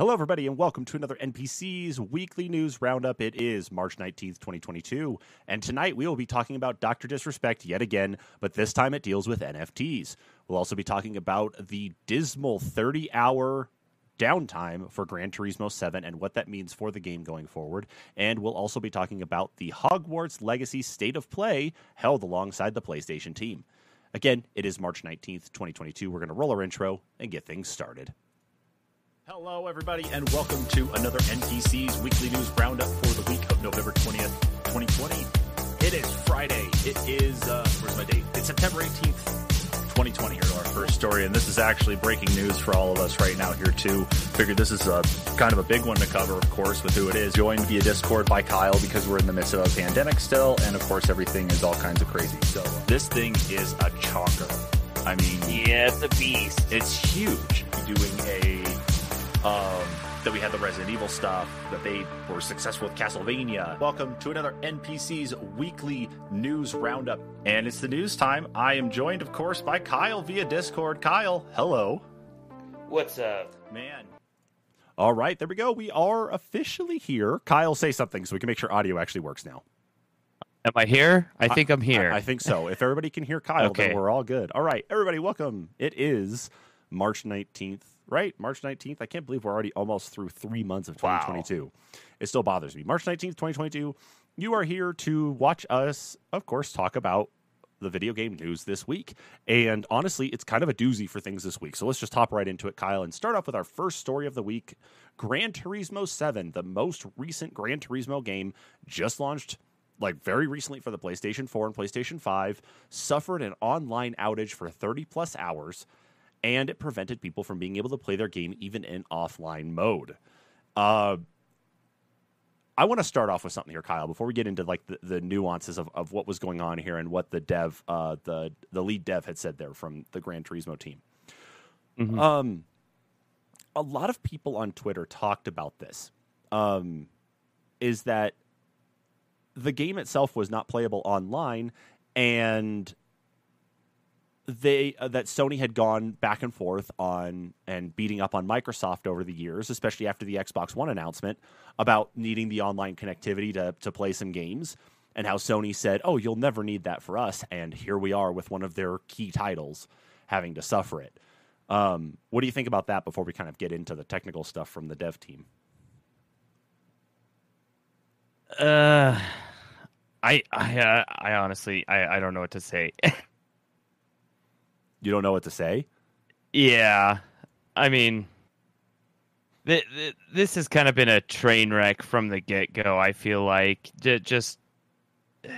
Hello, everybody, and welcome to another NPC's weekly news roundup. It is March 19th, 2022, and tonight we will be talking about Dr. Disrespect yet again, but this time it deals with NFTs. We'll also be talking about the dismal 30 hour downtime for Gran Turismo 7 and what that means for the game going forward. And we'll also be talking about the Hogwarts Legacy State of Play held alongside the PlayStation team. Again, it is March 19th, 2022. We're going to roll our intro and get things started. Hello, everybody, and welcome to another NPC's weekly news roundup for the week of November 20th, 2020. It is Friday. It is, uh, where's my date? It's September 18th, 2020. Here to our first story, and this is actually breaking news for all of us right now here, too. Figured this is a kind of a big one to cover, of course, with who it is. Joined via Discord by Kyle because we're in the midst of a pandemic still, and of course, everything is all kinds of crazy. So, this thing is a chocker. I mean, Yeah, it's a beast. it's huge. Doing a um, that we had the Resident Evil stuff, that they were successful with Castlevania. Welcome to another NPC's weekly news roundup. And it's the news time. I am joined, of course, by Kyle via Discord. Kyle, hello. What's up? Man. All right, there we go. We are officially here. Kyle, say something so we can make sure audio actually works now. Am I here? I think I'm here. I, I think so. If everybody can hear Kyle, then we're all good. All right, everybody, welcome. It is March 19th, right? March 19th. I can't believe we're already almost through three months of Wow. 2022. It still bothers me. March 19th, 2022. You are here to watch us, of course, talk about the video game news this week. And honestly, it's kind of a doozy for things this week. So let's just hop right into it, Kyle, and start off with our first story of the week Gran Turismo 7, the most recent Gran Turismo game, just launched like very recently for the PlayStation 4 and PlayStation 5, suffered an online outage for 30 plus hours, and it prevented people from being able to play their game even in offline mode. Uh, I want to start off with something here, Kyle, before we get into like the, the nuances of, of what was going on here and what the dev, uh, the the lead dev had said there from the Gran Turismo team. Mhm. Um, a lot of people on Twitter talked about this. Um, is that the game itself was not playable online, and they uh, that Sony had gone back and forth on and beating up on Microsoft over the years, especially after the Xbox One announcement about needing the online connectivity to to play some games, and how Sony said, "Oh, you'll never need that for us," and here we are with one of their key titles having to suffer it. Um, what do you think about that before we kind of get into the technical stuff from the dev team? Uh, I I uh, I honestly I I don't know what to say. You don't know what to say. yeah, I mean, th- th- this has kind of been a train wreck from the get go. I feel like J- just the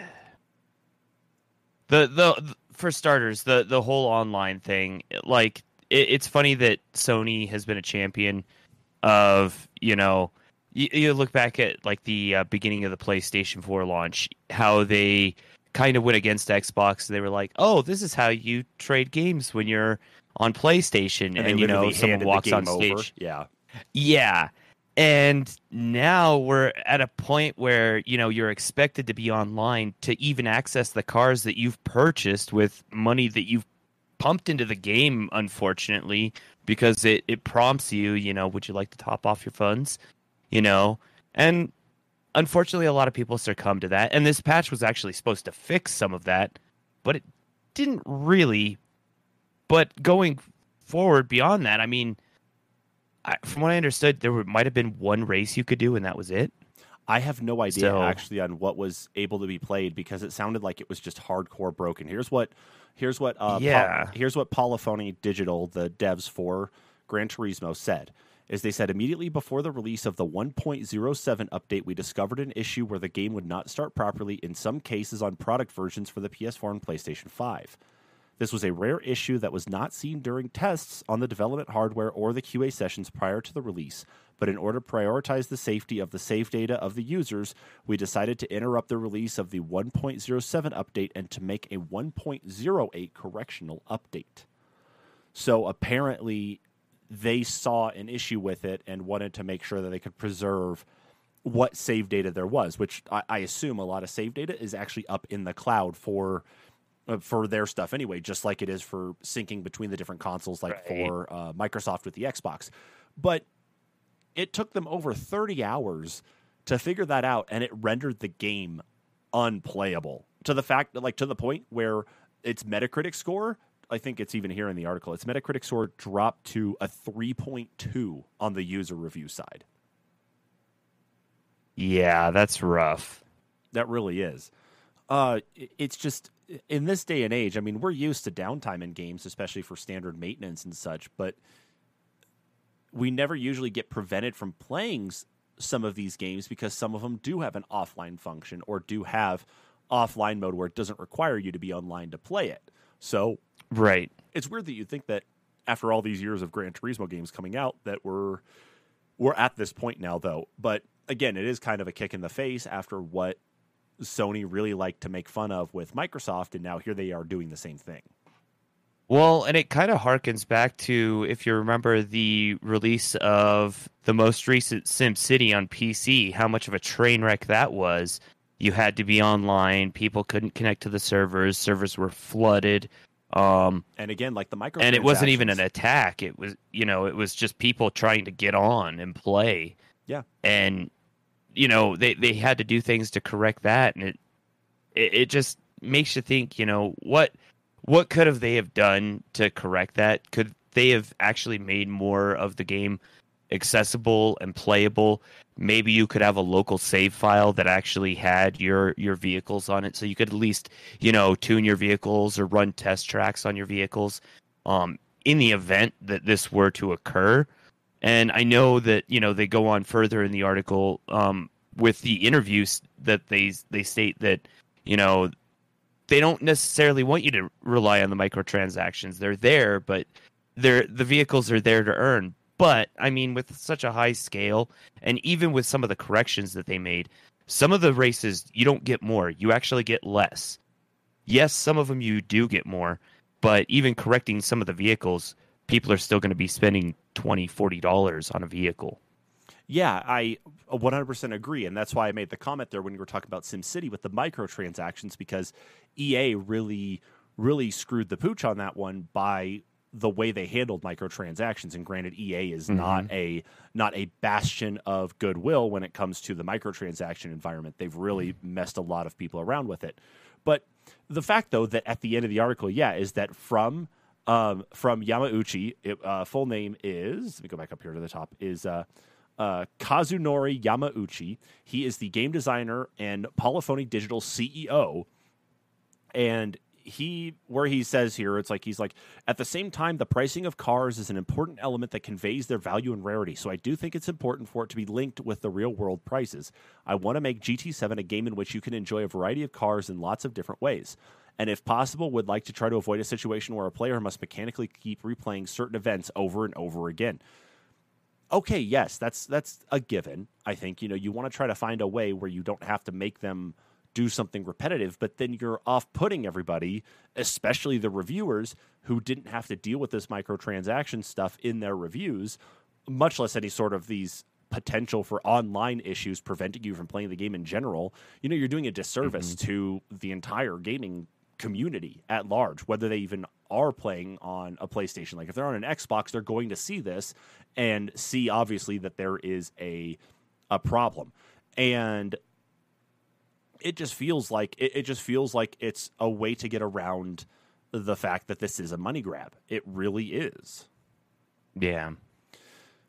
the for starters the the whole online thing. Like it, it's funny that Sony has been a champion of you know you, you look back at like the uh, beginning of the PlayStation 4 launch, how they kind of went against Xbox. They were like, "Oh, this is how you trade games when you're on PlayStation," and, they you know someone walks on stage. over. Yeah, Yeah. And now we're at a point where, you know, you're expected to be online to even access the cars that you've purchased with money that you've pumped into the game, unfortunately, because it, it prompts you, you know, would you like to top off your funds? You know? And unfortunately, a lot of people succumb to that. And this patch was actually supposed to fix some of that, but it didn't really. But going forward beyond that, I mean, I, from what I understood, there were, might have been one race you could do, and that was it. I have no idea So- actually on what was able to be played because it sounded like it was just hardcore broken. Here's what, here's what, uh, Pol- Yeah. here's what Polyphony Digital, the devs for Gran Turismo, said. Is they said immediately before the release of the 1.07 update, we discovered an issue where the game would not start properly in some cases on product versions for the PS4 and PlayStation 5. This was a rare issue that was not seen during tests on the development hardware or the QA sessions prior to the release, but in order to prioritize the safety of the save data of the users, we decided to interrupt the release of the 1.07 update and to make a 1.08 correctional update. So apparently, they saw an issue with it and wanted to make sure that they could preserve what save data there was, which I, I assume a lot of save data is actually up in the cloud for uh, for their stuff anyway, just like it is for syncing between the different consoles, like Right. for uh, Microsoft with the Xbox. But it took them over 30 hours to figure that out and it rendered the game unplayable to the fact that like to the point where its metacritic score i think it's even here in the article its metacritic score dropped to a 3.2 on the user review side Yeah, that's rough. that really is uh it's just in this day and age i mean we're used to downtime in games especially for standard maintenance and such but we never usually get prevented from playing some of these games because some of them do have an offline function or do have offline mode where it doesn't require you to be online to play it. So Right. it's weird that you think that after all these years of Gran Turismo games coming out that we're we're at this point now though. But again, it is kind of a kick in the face after what Sony really liked to make fun of with Microsoft and now here they are doing the same thing. Well, and it kind of harkens back to if you remember the release of the most recent SimCity on PC, how much of a train wreck that was. You had to be online, people couldn't connect to the servers, servers were flooded. Um, And again, like the micro and it wasn't even an attack. It was, you know, it was just people trying to get on and play. Yeah. And you know, they they had to do things to correct that and it it, it just makes you think, you know, what what could have they have done to correct that? Could they have actually made more of the game accessible and playable? Maybe you could have a local save file that actually had your your vehicles on it, so you could at least you know tune your vehicles or run test tracks on your vehicles. Um, in the event that this were to occur, and I know that you know they go on further in the article um, with the interviews that they they state that you know they don't necessarily want you to rely on the microtransactions. They're there, but they're the vehicles are there to earn. But I mean, with such a high scale, and even with some of the corrections that they made, some of the races you don't get more; you actually get less. Yes, some of them you do get more, but even correcting some of the vehicles, people are still going to be spending 20 40 dollars on a vehicle. Yeah, I 100% agree. And that's why I made the comment there when you were talking about SimCity with the microtransactions, because EA really, really screwed the pooch on that one by the way they handled microtransactions. And granted, EA is not a not a bastion of goodwill when it comes to the microtransaction environment. They've really messed a lot of people around with it. But the fact, though, that at the end of the article, yeah, is that from um, from Yamauchi, it, uh, full name is let me go back up here to the top is uh, uh, Kazunori Yamauchi. He is the game designer and Polyphony Digital CEO. And he, where he says here, it's like he's like, at the same time, the pricing of cars is an important element that conveys their value and rarity. So I do think it's important for it to be linked with the real world prices. I want to make GT7 a game in which you can enjoy a variety of cars in lots of different ways. And if possible, would like to try to avoid a situation where a player must mechanically keep replaying certain events over and over again okay, yes, that's that's a given. I think you know you want to try to find a way where you don't have to make them do something repetitive, but then you're off-putting everybody, especially the reviewers who didn't have to deal with this microtransaction stuff in their reviews, much less any sort of these potential for online issues preventing you from playing the game in general. You know, you're doing a disservice mm-hmm. to the entire gaming community at large, whether they even are playing on a PlayStation. Like if they're on an Xbox, they're going to see this and see obviously that there is a a problem. And it just feels like it, it just feels like it's a way to get around the fact that this is a money grab. It really is. Yeah.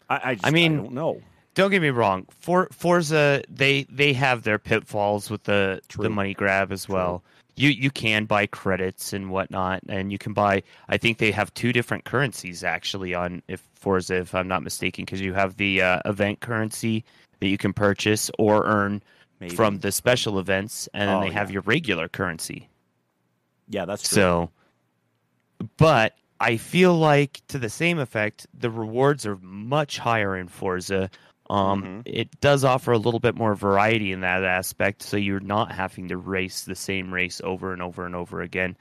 I, I, just, I mean- I don't know. Don't get me wrong. For Forza, they they have their pitfalls with the True. the money grab as well. You you can buy credits and whatnot, and you can buy. I think they have two different currencies actually on if Forza, if I'm not mistaken, because you have the uh, event currency that you can purchase or earn Maybe. from the special events, and then Oh, they have yeah. your regular currency. yeah, that's true. So, but I feel like to the same effect, the rewards are much higher in Forza. Um, Mhm. It does offer a little bit more variety in that aspect, so you're not having to race the same race over and over and over again.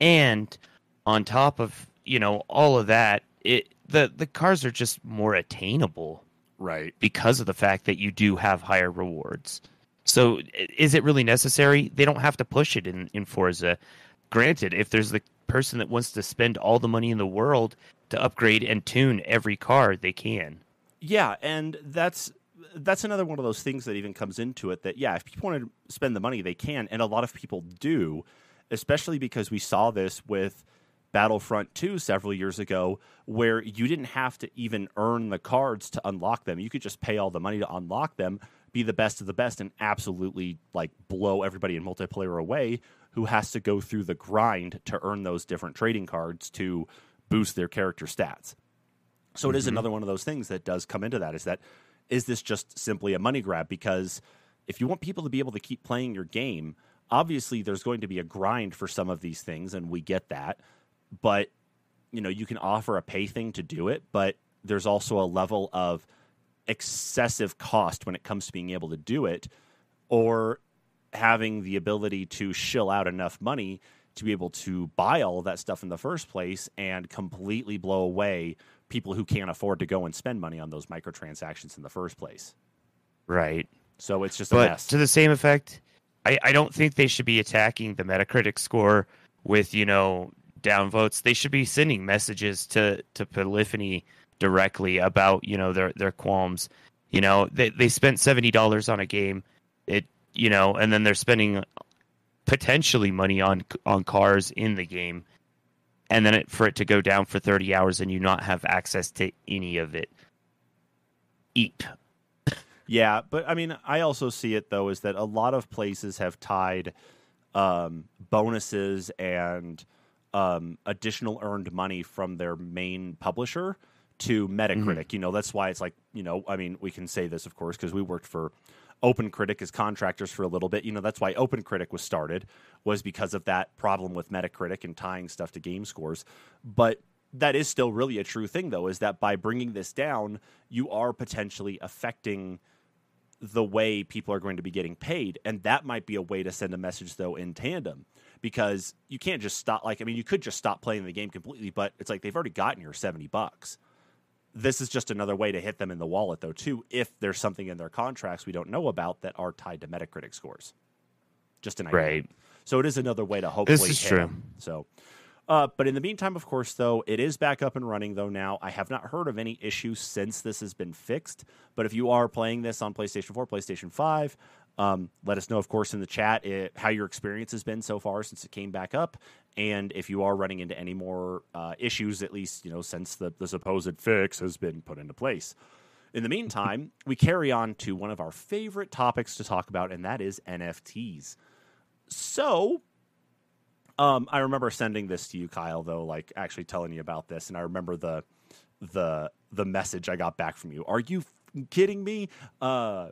And on top of you know all of that, it the the cars are just more attainable right. because of the fact that you do have higher rewards. So is it really necessary? They don't have to push it in, in Forza. Granted, if there's the person that wants to spend all the money in the world to upgrade and tune every car, they can. Yeah, and that's that's another one of those things that even comes into it that yeah, if people want to spend the money, they can, and a lot of people do, especially because we saw this with Battlefront 2 several years ago where you didn't have to even earn the cards to unlock them. You could just pay all the money to unlock them, be the best of the best and absolutely like blow everybody in multiplayer away who has to go through the grind to earn those different trading cards to boost their character stats. So it is Mhm. another one of those things that does come into that is that is this just simply a money grab because if you want people to be able to keep playing your game, obviously there's going to be a grind for some of these things and we get that. But you know, you can offer a pay thing to do it, but there's also a level of excessive cost when it comes to being able to do it or having the ability to shill out enough money to be able to buy all of that stuff in the first place and completely blow away people who can't afford to go and spend money on those microtransactions in the first place. Right. So it's just a But mess. to the same effect, I, I don't think they should be attacking the Metacritic score with, you know, downvotes. They should be sending messages to, to Polyphony directly about, you know, their, their qualms. You know, they, they spent $70 on a game. It, you know, and then they're spending potentially money on on cars in the game and then it, for it to go down for 30 hours and you not have access to any of it eep Yeah, but I mean, I also see it though is that a lot of places have tied um, bonuses and um, additional earned money from their main publisher to mm-hmm. Metacritic. You know, that's why it's like, you know, I mean, we can say this, of course, because we worked for OpenCritic as contractors for a little bit. You know, that's why OpenCritic was started was because of that problem with Metacritic and tying stuff to game scores. But that is still really a true thing, though, is that by bringing this down, you are potentially affecting the way people are going to be getting paid. And that might be a way to send a message, though, in tandem, because you can't just stop. Like, I mean, you could just stop playing the game completely, but it's like they've already gotten your 70 bucks. This is just another way to hit them in the wallet, though, too, if there's something in their contracts we don't know about that are tied to Metacritic scores. Just an idea. right So it is another way to hopefully This is hit true. 'em. So, uh, but in the meantime, of course, though it is back up and running. Though now I have not heard of any issues since this has been fixed. But if you are playing this on PlayStation 4, PlayStation 5, um, let us know, of course, in the chat eh, how your experience has been so far since it came back up, and if you are running into any more uh, issues, at least you know since the, the supposed fix has been put into place. In the meantime, we carry on to one of our favorite topics to talk about, and that is NFTs. So, um, I remember sending this to you, Kyle, though, like actually telling you about this, and I remember the the the message I got back from you. Are you f- kidding me? Uh,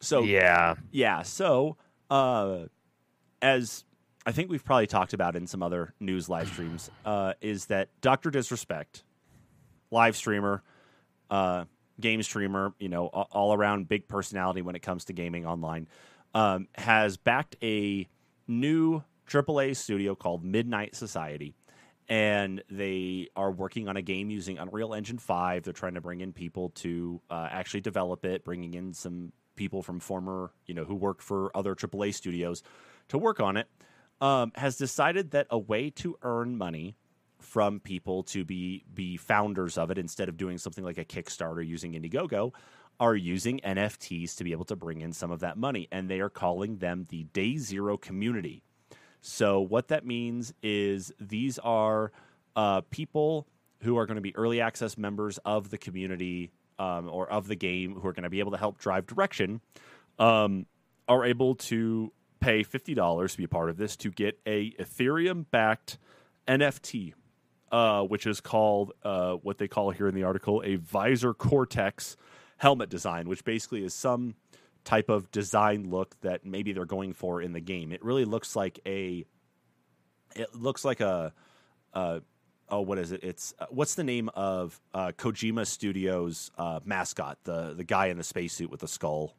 so yeah yeah, so uh, as I think we've probably talked about in some other news live streams, uh, is that Doctor Disrespect, live streamer, uh, game streamer, you know, all around big personality when it comes to gaming online, um, has backed a new AAA studio called Midnight Society. And they are working on a game using Unreal Engine 5. They're trying to bring in people to uh, actually develop it, bringing in some people from former, you know, who worked for other AAA studios to work on it. Um, has decided that a way to earn money from people to be be founders of it instead of doing something like a Kickstarter using Indiegogo are using NFTs to be able to bring in some of that money and they are calling them the Day Zero community. So what that means is these are uh, people who are going to be early access members of the community um, or of the game who are going to be able to help drive direction um, are able to pay fifty dollars to be a part of this to get a Ethereum backed NFT, uh, which is called uh, what they call here in the article a Visor Cortex helmet design, which basically is some type of design look that maybe they're going for in the game. It really looks like a it looks like a oh what is it? It's uh, what's the name of uh, Kojima Studios uh, mascot? The the guy in the spacesuit with the skull,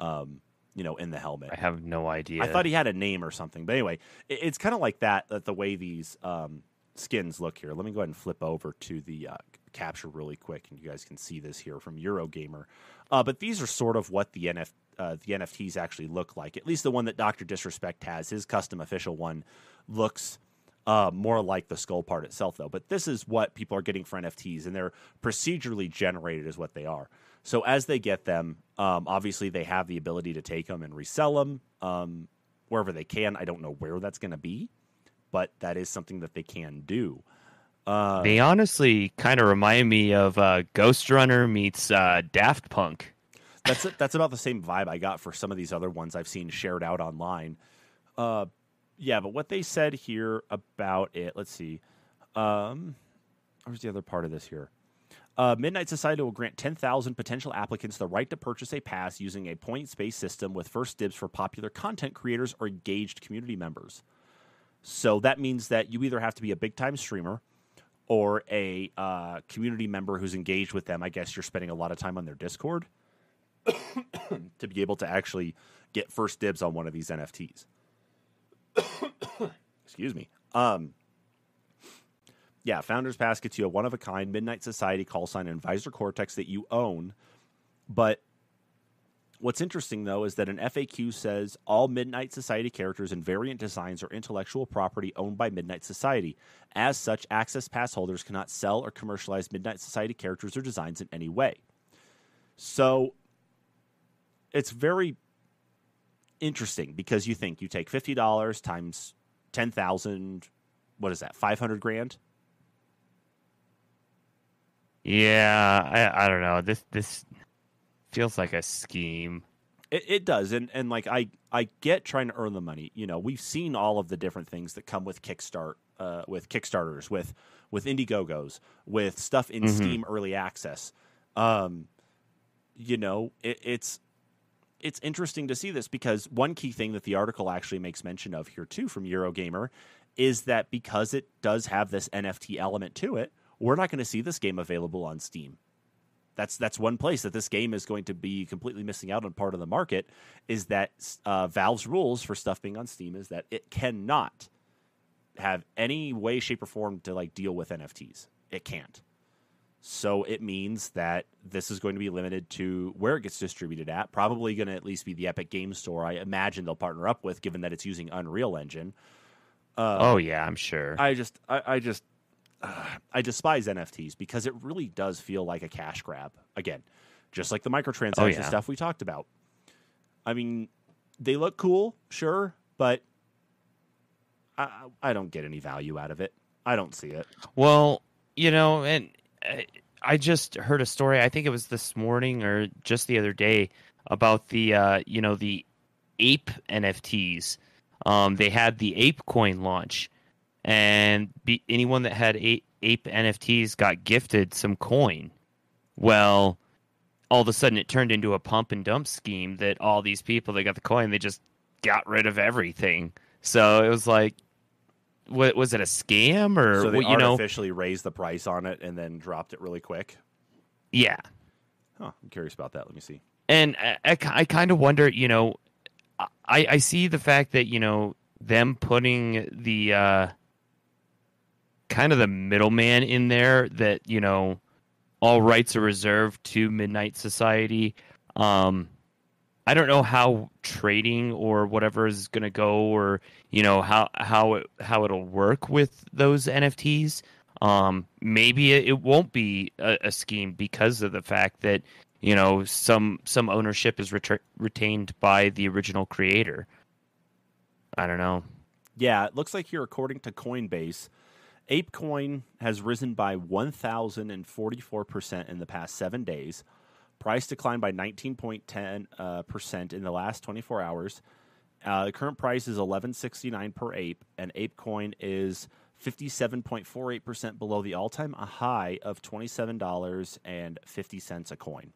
um, you know, in the helmet. i have no idea I thought he had a name or something. But anyway, it, it's kind of like that, that the way these um, skins look here. Let me go ahead and flip over to the uh, capture really quick, and you guys can see this here from Eurogamer. Uh, but these are sort of what the NF, uh, the NFTs actually look like. At least the one that Doctor Disrespect has, his custom official one, looks uh, more like the skull part itself, though. But this is what people are getting for NFTs, and they're procedurally generated, is what they are. So as they get them, um, obviously they have the ability to take them and resell them um, wherever they can. I don't know where that's going to be, but that is something that they can do. Uh, they honestly kind of remind me of uh, Ghostrunner meets uh, Daft Punk. that's that's about the same vibe I got for some of these other ones I've seen shared out online. Uh, yeah, but what they said here about it, let's see. Um, where's the other part of this here? Uh, Midnight Society will grant 10,000 potential applicants the right to purchase a pass using a points based system with first dibs for popular content creators or engaged community members. So that means that you either have to be a big time streamer or a uh, community member who's engaged with them. I guess you're spending a lot of time on their Discord to be able to actually get first dibs on one of these NFTs. Excuse me. Um, yeah, Founders Pass gets you a one of a kind Midnight Society call sign and Visor Cortex that you own. But what's interesting though is that an FAQ says all Midnight Society characters and variant designs are intellectual property owned by Midnight Society. As such, Access Pass holders cannot sell or commercialize Midnight Society characters or designs in any way. So it's very interesting because you think you take fifty dollars times ten thousand, what is that, five hundred grand? Yeah, I I don't know. This this feels like a scheme. It, it does, and and like I I get trying to earn the money. You know, we've seen all of the different things that come with Kickstart, uh, with Kickstarters, with with Indiegogos, with stuff in Mhm. Steam Early Access. Um, you know, it, it's it's interesting to see this because one key thing that the article actually makes mention of here too from Eurogamer is that because it does have this NFT element to it, we're not going to see this game available on Steam. That's that's one place that this game is going to be completely missing out on part of the market is that uh, Valve's rules for stuff being on Steam is that it cannot have any way, shape, or form to like deal with NFTs. It can't. So it means that this is going to be limited to where it gets distributed at. Probably going to at least be the Epic Game Store. I imagine they'll partner up with, given that it's using Unreal Engine. Uh, oh yeah, I'm sure. I just, I, I just, uh, I despise NFTs because it really does feel like a cash grab. Again, just like the microtransaction Oh, yeah. stuff we talked about. I mean, they look cool, sure, but I, I don't get any value out of it. I don't see it. Well, you know, and uh, I just heard a story. I think it was this morning or just the other day about the uh, you know the ape NFTs. Um, they had the ape coin launch, and be, anyone that had ape, ape NFTs got gifted some coin. Well, all of a sudden it turned into a pump and dump scheme that all these people that got the coin they just got rid of everything. So it was like, what was it a scam or So they you know? artificially raised the price on it and then dropped it really quick. Yeah, Huh, I'm curious about that. Let me see. and I, I, I kind of wonder, you know, I, I see the fact that you know them putting the uh, kind of the middleman in there that you know all rights are reserved to Midnight Society. Um, I don't know how trading or whatever is going to go, or you know how how it, how it'll work with those NFTs. Um, maybe it, won't be a, a scheme because of the fact that you know some some ownership is retra- retained by the original creator. I don't know. Yeah, it looks like here, according to Coinbase, ApeCoin has risen by 1,044% in the past seven days. Price declined by 19.10% uh, in the last 24 hours. Uh, the current price is 11.69 per ape, and ApeCoin is 57.48% below the all-time high of $27.50 a coin.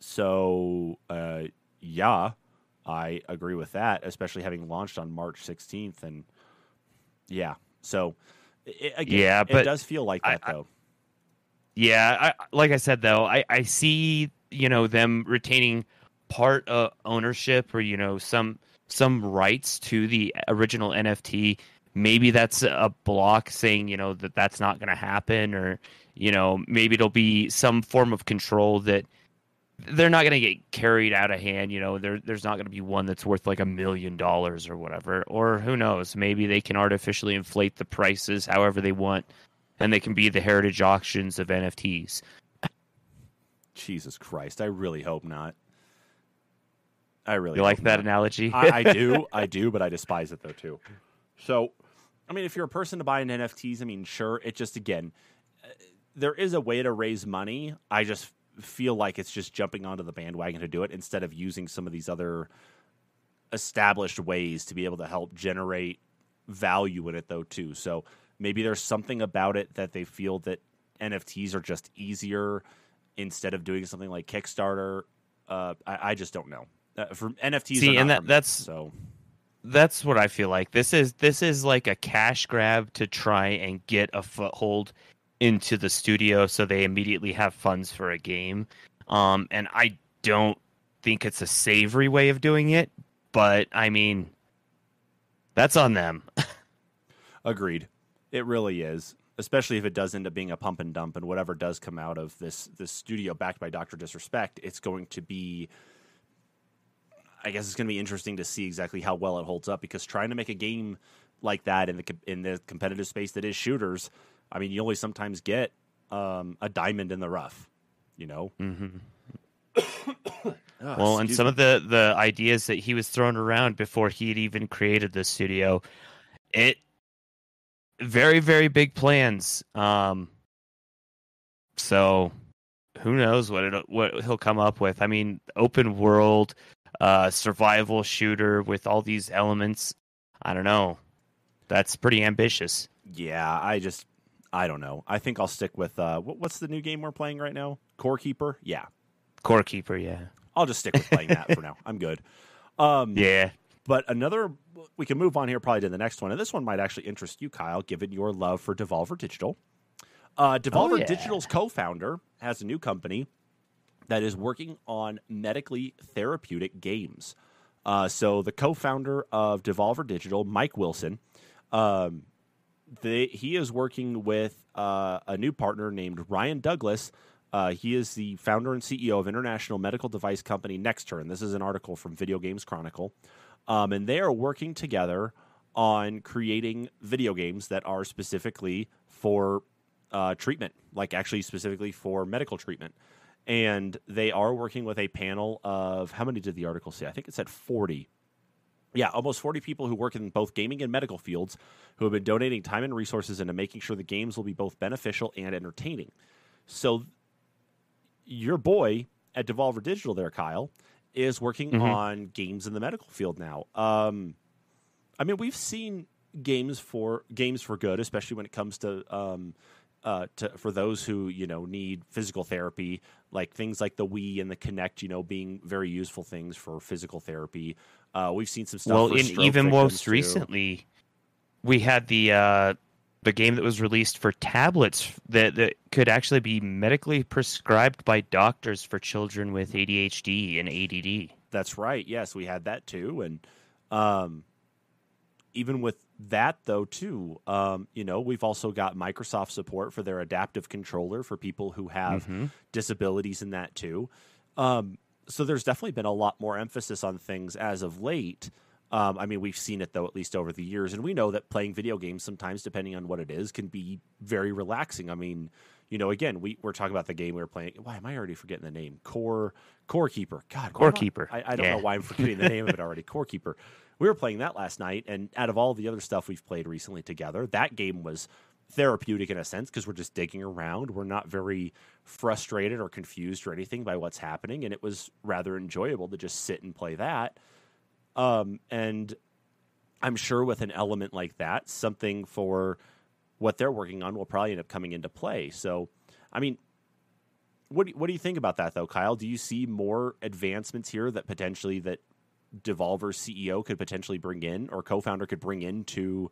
So, uh, yeah, I agree with that, especially having launched on March 16th. And yeah, so it, again, Yeah, it but does feel like I- that, though. Yeah, I, like I said though, I, I see you know them retaining part of ownership or you know some some rights to the original NFT. Maybe that's a block saying you know that that's not going to happen, or you know maybe it'll be some form of control that they're not going to get carried out of hand. You know, there, there's not going to be one that's worth like a million dollars or whatever. Or who knows? Maybe they can artificially inflate the prices however they want, and they can be the heritage auctions of NFTs. Jesus Christ, I really hope not. I really You like that not. analogy? I, I do, I do, but I despise it though too. So, I mean, if you're a person to buy an NFTs, I mean, sure. It just again, uh, there is a way to raise money. I just feel like it's just jumping onto the bandwagon to do it instead of using some of these other established ways to be able to help generate value in it though too. So maybe there's something about it that they feel that NFTs are just easier instead of doing something like Kickstarter. Uh, I, I just don't know. Uh, for NFTs, See, and that- that's- so. That's what I feel like. This is this is like a cash grab to try and get a foothold into the studio so they immediately have funds for a game. Um and I don't think it's a savory way of doing it, but I mean that's on them. Agreed. It really is, especially if it does end up being a pump and dump, and whatever does come out of this this studio backed by Doctor Disrespect, it's going to be. I guess it's going to be interesting to see exactly how well it holds up because trying to make a game like that in the in the competitive space that is shooters, I mean, you only sometimes get um, a diamond in the rough, you know. hmm Oh, Well, and some of the the ideas that he was throwing around before he had even created the studio, it very very big plans. Um, so who knows what it what he'll come up with? I mean, open world, uh, survival shooter with all these elements. I don't know. That's pretty ambitious. yeah, I just I don't know. I think I'll stick with uh, what, what's the new game we're playing right now? Core Keeper. Yeah, Core keeper, yeah, I'll just stick with playing that for now. I'm good. Um, yeah. But another, we can move on here probably to the next one, and this one might actually interest you, Kyle, given your love for Devolver Digital. Uh, Devolver yeah. Digital's co-founder has a new company that is working on medically therapeutic games. Uh, so the co-founder of Devolver Digital, Mike Wilson, um, he is working with uh, a new partner named Ryan Douglas. Uh, he is the founder and CEO of international medical device company Nextern. This is an article from Video Games Chronicle. Um, and they are working together on creating video games that are specifically for uh, treatment, like actually specifically for medical treatment. And they are working with a panel of how many did the article say? I think it said 40 yeah, almost 40 people who work in both gaming and medical fields who have been donating time and resources into making sure the games will be both beneficial and entertaining. So, your boy at Devolver Digital, there, Kyle, is working Mhm. on games in the medical field now. Um, I mean, we've seen games for games for good, especially when it comes to um, uh, to for those who you know need physical therapy, like things like the Wii and the Kinect, you know, being very useful things for physical therapy. Uh, we've seen some stuff. well, even most too. recently, we had the uh, the game that was released for tablets that that could actually be medically prescribed by doctors for children with ADHD and ADD. That's right. Yes, we had that too, and um, even with that though too, um, you know, we've also got Microsoft support for their adaptive controller for people who have Mhm. disabilities in that too. Um, so there's definitely been a lot more emphasis on things as of late. Um, I mean, we've seen it though, at least over the years, and we know that playing video games sometimes, depending on what it is, can be very relaxing. I mean, you know, again, we we're talking about the game we were playing. Why am I already forgetting the name? Core Core Keeper. God, Core Keeper. I, I don't Yeah. know why I'm forgetting the name of it already. Core Keeper. We were playing that last night, and out of all the other stuff we've played recently together, that game was therapeutic in a sense because we're just digging around. We're not very frustrated or confused or anything by what's happening, and it was rather enjoyable to just sit and play that. Um, and I'm sure with an element like that, something for what they're working on will probably end up coming into play. So, I mean, what do, what do you think about that though, Kyle? Do you see more advancements here that potentially that Devolver's CEO could potentially bring in or co-founder could bring into to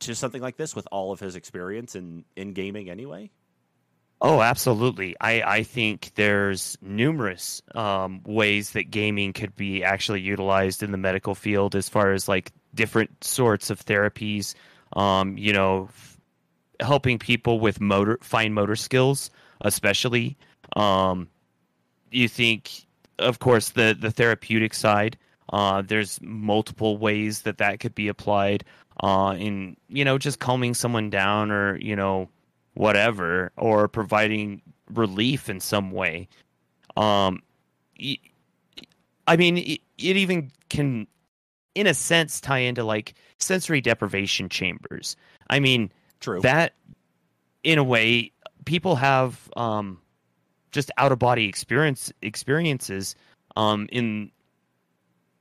something like this with all of his experience in in gaming anyway? Oh, absolutely. I, I think there's numerous um, ways that gaming could be actually utilized in the medical field as far as like different sorts of therapies, um, you know, f- helping people with motor, fine motor skills, especially. Um, you think, of course, the the therapeutic side. Uh, there's multiple ways that that could be applied. Uh, in you know, just calming someone down, or you know, whatever, or providing relief in some way. Um, I mean, it, it even can, in a sense, tie into like sensory deprivation chambers. I mean, True. that in a way people have um just out of body experience experiences um in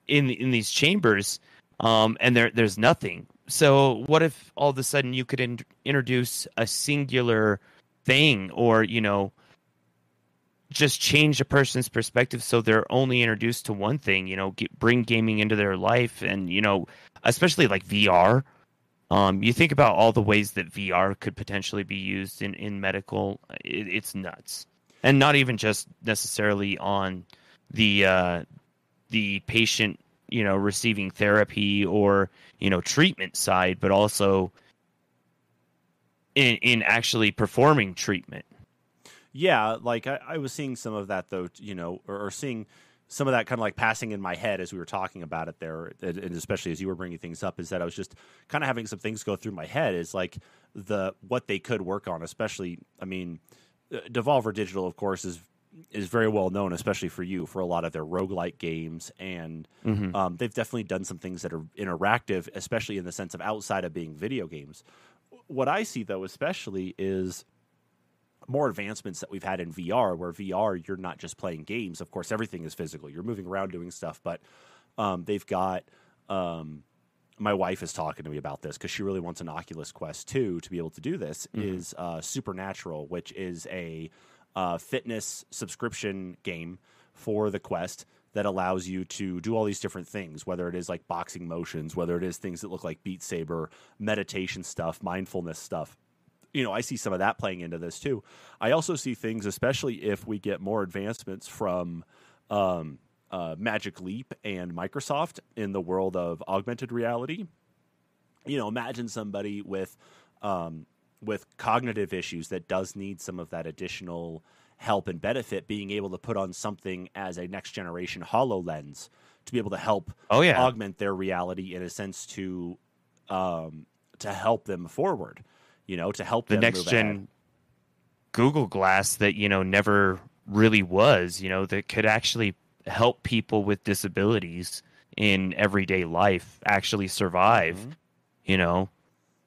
in in these chambers um and there there's nothing so what if all of a sudden you could in- introduce a singular thing or you know just change a person's perspective so they're only introduced to one thing you know get, bring gaming into their life and you know especially like VR um, you think about all the ways that VR could potentially be used in in medical. It, it's nuts, and not even just necessarily on the uh, the patient, you know, receiving therapy or you know treatment side, but also in in actually performing treatment. Yeah, like I, I was seeing some of that though, you know, or, or seeing some of that kind of like passing in my head as we were talking about it there, and especially as you were bringing things up, is that I was just kind of having some things go through my head. Is like the what they could work on, especially. I mean, uh, Devolver Digital, of course, is is very well known, especially for you, for a lot of their roguelike games, and Mhm. um, they've definitely done some things that are interactive, especially in the sense of outside of being video games. What I see though, especially, is more advancements that we've had in VR, where VR you're not just playing games. Of course, everything is physical. You're moving around doing stuff, but um, they've got. Um, my wife is talking to me about this because she really wants an Oculus Quest 2 to be able to do this. Mhm. Is uh, Supernatural, which is a uh, fitness subscription game for the Quest that allows you to do all these different things, whether it is like boxing motions, whether it is things that look like Beat Saber, meditation stuff, mindfulness stuff you know, I see some of that playing into this too. I also see things, especially if we get more advancements from um, uh, Magic Leap and Microsoft in the world of augmented reality. You know, imagine somebody with um, with cognitive issues that does need some of that additional help and benefit, being able to put on something as a next generation Hololens to be able to help Oh yeah, augment their reality in a sense to um, to help them forward. You know, to help the them next move gen ahead. Google Glass that you know never really was. You know that could actually help people with disabilities in everyday life actually survive. Mhm. You know,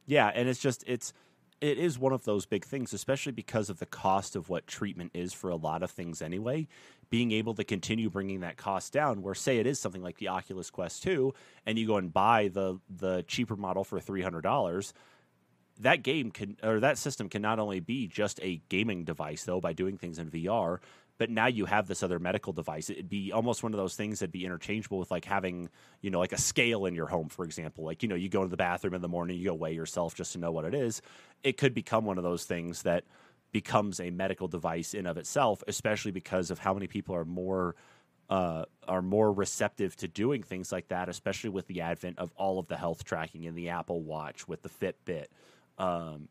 Yeah, and it's just it's it is one of those big things, especially because of the cost of what treatment is for a lot of things anyway. Being able to continue bringing that cost down, where say it is something like the Oculus Quest Two, and you go and buy the the cheaper model for three hundred dollars, that game can or that system can not only be just a gaming device though by doing things in VR, but now you have this other medical device. It'd be almost one of those things that'd be interchangeable with like having, you know, like a scale in your home, for example. Like, you know, you go to the bathroom in the morning, you go weigh yourself just to know what it is. It could become one of those things that becomes a medical device in of itself, especially because of how many people are more uh, are more receptive to doing things like that, especially with the advent of all of the health tracking in the Apple Watch, with the Fitbit, um,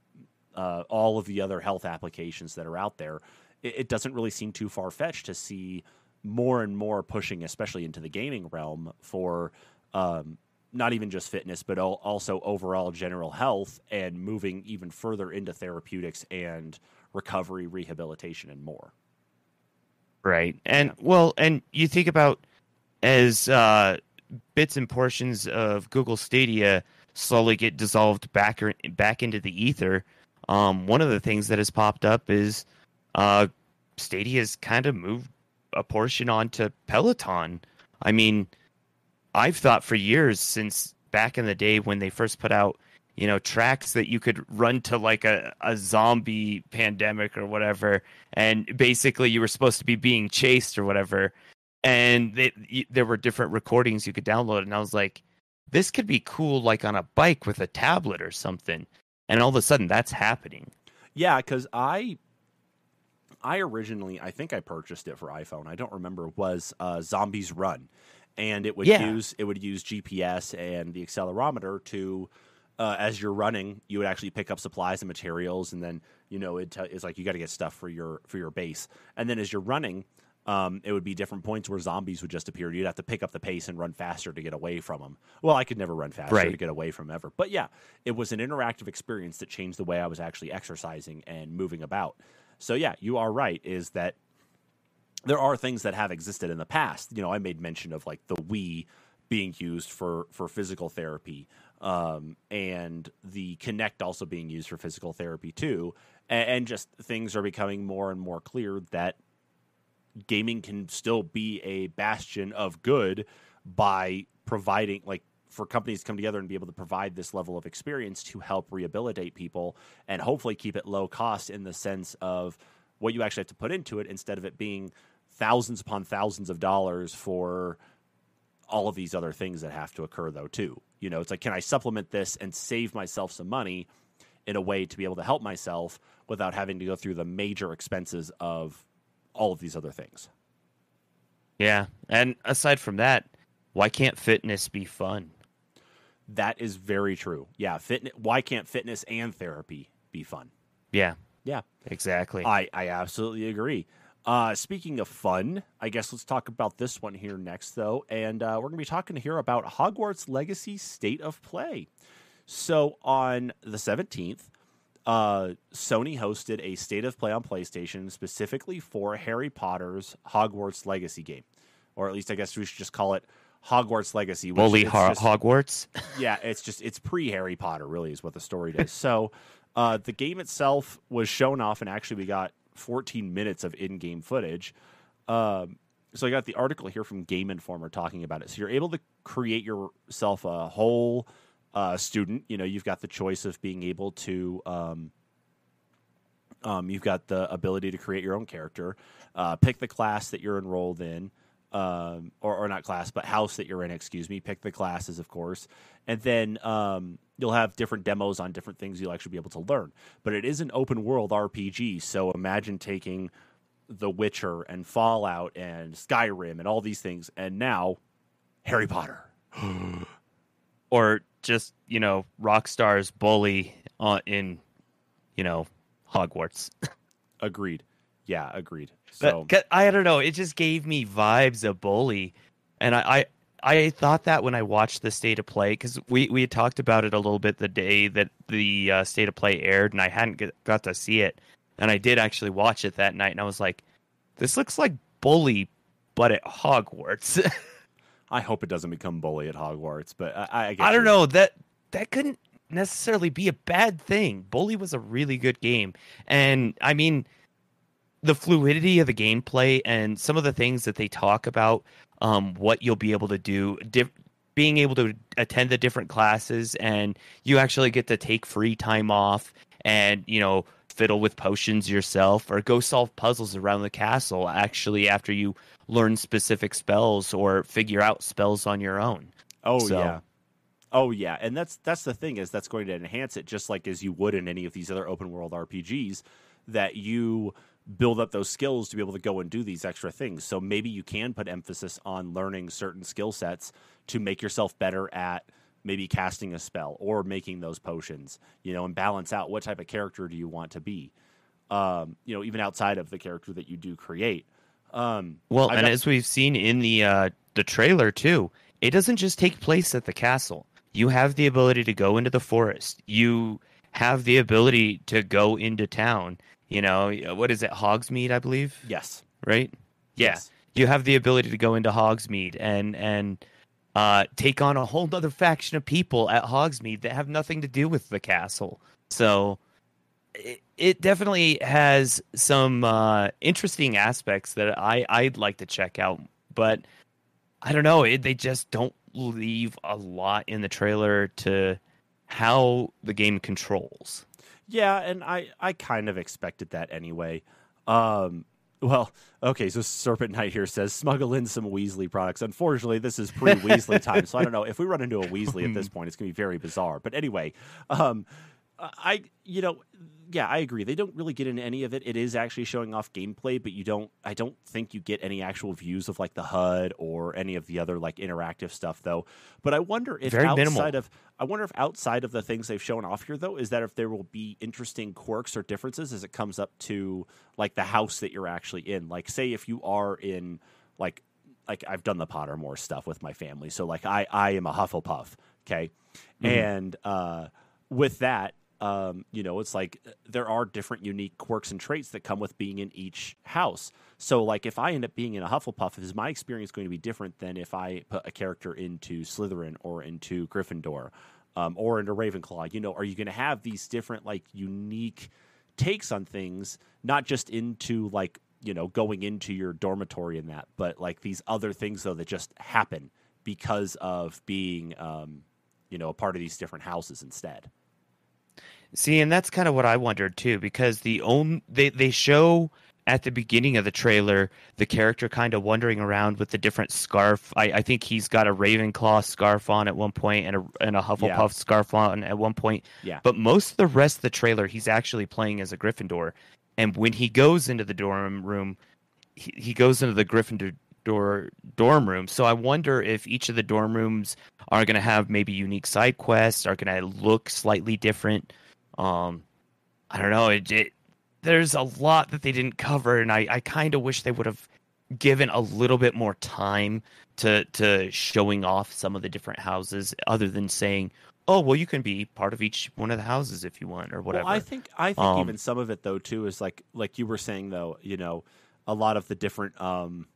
uh, all of the other health applications that are out there. It, it doesn't really seem too far fetched to see more and more pushing, especially into the gaming realm, for um, not even just fitness, but al- also overall general health, and moving even further into therapeutics and recovery, rehabilitation, and more. right? And well, and you think about as uh, bits and portions of Google Stadia slowly get dissolved back or, back into the ether. Um, one of the things that has popped up is uh, Stadia has kind of moved a portion onto Peloton. I mean, I've thought for years since back in the day when they first put out, you know, tracks that you could run to like a, a zombie pandemic or whatever, and basically you were supposed to be being chased or whatever, and there were different recordings you could download, and I was like, this could be cool, like on a bike with a tablet or something, and all of a sudden that's happening. Yeah, because I, I originally I think I purchased it for iPhone. I don't remember was uh, Zombies Run, and it would Yeah. use it would use GPS and the accelerometer to. Uh, as you're running, you would actually pick up supplies and materials, and then you know it t- it's like you got to get stuff for your for your base. And then as you're running, Um, it would be different points where zombies would just appear. You'd have to pick up the pace and run faster to get away from them. Well, I could never run faster Right. to get away from ever. But yeah, it was an interactive experience that changed the way I was actually exercising and moving about. So yeah, you are right. Is that there are things that have existed in the past. You know, I made mention of like the Wii being used for for physical therapy, um, and the Kinect also being used for physical therapy too. And, and just things are becoming more and more clear that gaming can still be a bastion of good by providing like for companies to come together and be able to provide this level of experience to help rehabilitate people and hopefully keep it low cost in the sense of what you actually have to put into it instead of it being thousands upon thousands of dollars for all of these other things that have to occur though too you know it's like can i supplement this and save myself some money in a way to be able to help myself without having to go through the major expenses of all of these other things Yeah. And aside from that, why can't fitness be fun? That is very true yeah fitness why can't fitness and therapy be fun Yeah. yeah Exactly. I, I absolutely agree. Uh, speaking of fun, I guess let's talk about this one here next, though. And uh, we're going to be talking here about Hogwarts Legacy State of Play. So on the 17th, uh, Sony hosted a State of Play on PlayStation specifically for Harry Potter's Hogwarts Legacy game. Or at least I guess we should just call it Hogwarts Legacy. which Bully Ho- just- Hogwarts. yeah, it's just it's pre Harry Potter, really, is what the story is. so, uh, the game itself was shown off, and actually, we got 14 minutes of in-game footage. Um, so I got the article here from Game Informer talking about it. So you're able to create yourself a whole uh, student. You know, you've got the choice of being able to. Um, um, you've got the ability to create your own character, uh, pick the class that you're enrolled in, um, or, or not class, but house that you're in, excuse me. Pick the classes, of course. And then um, you'll have different demos on different things you'll actually be able to learn. But it is an open world RPG. So imagine taking The Witcher and Fallout and Skyrim and all these things, and now Harry Potter. or just, you know, Rockstar's bully on, in, you know, Hogwarts. Agreed. Yeah, agreed. But So 'cause I don't know. It just gave me vibes of bully, and I I, I thought that when I watched the state of play because we we had talked about it a little bit the day that the uh, state of play aired, and I hadn't get, got to see it, and I did actually watch it that night, and I was like, this looks like bully, but at Hogwarts. I hope it doesn't become bully at Hogwarts. But I, I, I, I don't you. know that that couldn't necessarily be a bad thing. Bully was a really good game, and I mean, the fluidity of the gameplay and some of the things that they talk about, um, what you'll be able to do, diff- being able to attend the different classes, and you actually get to take free time off, and you know fiddle with potions yourself or go solve puzzles around the castle actually after you learn specific spells or figure out spells on your own Oh So- yeah. Oh yeah, and that's that's the thing is that's going to enhance it just like as you would in any of these other open world RPGs that you build up those skills to be able to go and do these extra things. So maybe you can put emphasis on learning certain skill sets to make yourself better at maybe casting a spell or making those potions, you know, and balance out what type of character do you want to be. Um, you know, even outside of the character that you do create. Um, Well, I've and got- as we've seen in the uh, the trailer too, it doesn't just take place at the castle. You have the ability to go into the forest. You have the ability to go into town. You know, what is it, Hogsmeade, I believe, yes. right? Yeah, Yes. you have the ability to go into Hogsmeade and and uh, take on a whole other faction of people at Hogsmeade that have nothing to do with the castle. So it, it definitely has some uh, interesting aspects that I I'd like to check out, but I don't know. It, they just don't leave a lot in the trailer to how the game controls. Yeah, and I I kind of expected that anyway. Um well, okay, so Serpent Knight here says smuggle in some Weasley products. Unfortunately, this is pre Weasley time, so I don't know if we run into a Weasley at this point, it's going to be very bizarre. But anyway, um I you know yeah, I agree. They don't really get into any of it. It is actually showing off gameplay, but you don't. I don't think you get any actual views of like the HUD or any of the other like interactive stuff, though. But I wonder if Very outside minimal. of, I wonder if outside of the things they've shown off here, though, is that if there will be interesting quirks or differences as it comes up to like the house that you're actually in. Like, say if you are in like like I've done the Pottermore stuff with my family, so like I I am a Hufflepuff, okay, and uh, with that, um, you know, it's like there are different unique quirks and traits that come with being in each house. So like if I end up being in a Hufflepuff, is my experience going to be different than if I put a character into Slytherin or into Gryffindor um, or into Ravenclaw? You know, are you going to have these different like unique takes on things, not just into like you know going into your dormitory and that, but like these other things though that just happen because of being um, you know a part of these different houses instead. See, and that's kind of what I wondered too, because the own they they show at the beginning of the trailer the character kind of wandering around with the different scarf. I, I think he's got a Ravenclaw scarf on at one point and a and a Hufflepuff Yeah. scarf on at one point. Yeah. But most of the rest of the trailer, he's actually playing as a Gryffindor, and when he goes into the dorm room, he, he goes into the Gryffindor door, dorm room. So I wonder if each of the dorm rooms are going to have maybe unique side quests, are going to look slightly different. Um, I don't know. It, it there's a lot that they didn't cover, and I, I kind of wish they would have given a little bit more time to to showing off some of the different houses, other than saying, "Oh, well, you can be part of each one of the houses if you want," or whatever. Well, I think I think Um, even some of it though too is like like you were saying though, you know, a lot of the different um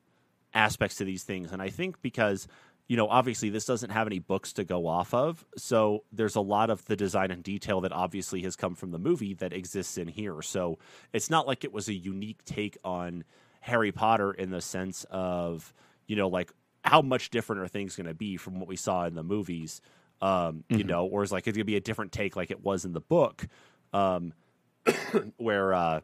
aspects to these things and I think because you know, obviously this doesn't have any books to go off of, so there's a lot of the design and detail that obviously has come from the movie that exists in here. So it's not like it was a unique take on Harry Potter in the sense of, you know, like how much different are things going to be from what we saw in the movies, um, you Mhm. know, or is like it's going to be a different take like it was in the book, um, where uh,